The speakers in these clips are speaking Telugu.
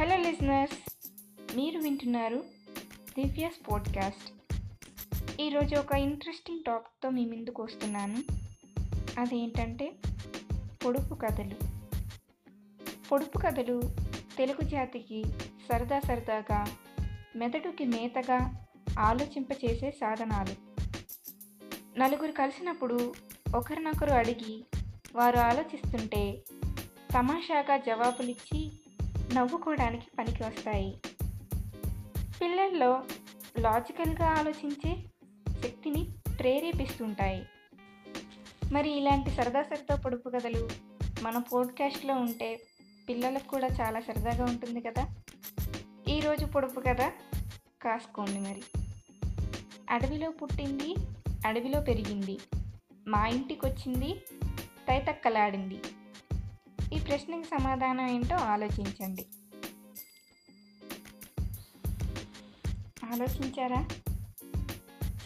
హలో లిజనర్స్ మీరు వింటున్నారు దివ్యాస్ పాడ్కాస్ట్ ఈరోజు ఒక ఇంట్రెస్టింగ్ టాపిక్తో మీ ముందుకు వస్తున్నాను. అదేంటంటే పొడుపు కథలు. పొడుపు కథలు తెలుగు జాతికి సరదా సరదాగా మెదడుకి మేతగా ఆలోచింపచేసే సాధనాలు. నలుగురు కలిసినప్పుడు ఒకరినొకరు అడిగి వారు ఆలోచిస్తుంటే తమాషాగా జవాబులిచ్చి నవ్వుకోవడానికి పనికి వస్తాయి పిల్లల్లో లాజికల్గా ఆలోచించే శక్తిని ప్రేరేపిస్తుంటాయి. మరి ఇలాంటి సరదా సరదా పొడుపు కథలు మన పోడ్కాస్ట్లో ఉంటే పిల్లలకు కూడా చాలా సరదాగా ఉంటుంది కదా? ఈరోజు పొడుపు కథ కాసుకోండి మరి. అడవిలో పుట్టింది అడవిలో పెరిగింది. మా ఇంటికి వచ్చింది తైతక్కలాడింది. ఈ ప్రశ్నకి సమాధానం ఏంటో ఆలోచించండి. ఆలోచించారా?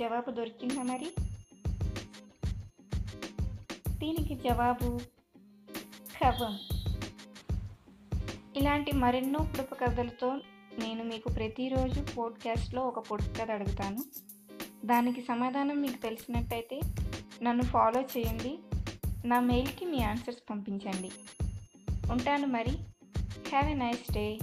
జవాబు దొరికిందా మరి? దీనికి జవాబు కవం ఇలాంటి మరెన్నో పుడుపు కథలతో నేను మీకు ప్రతిరోజు పోడ్కాస్ట్లో ఒక పొడుపు కథ అడుగుతాను. దానికి సమాధానం మీకు తెలిసినట్టయితే నన్ను ఫాలో చేయండి. నా మెయిల్కి మీ ఆన్సర్స్ పంపించండి. ఉంటాను మరి. Have a nice day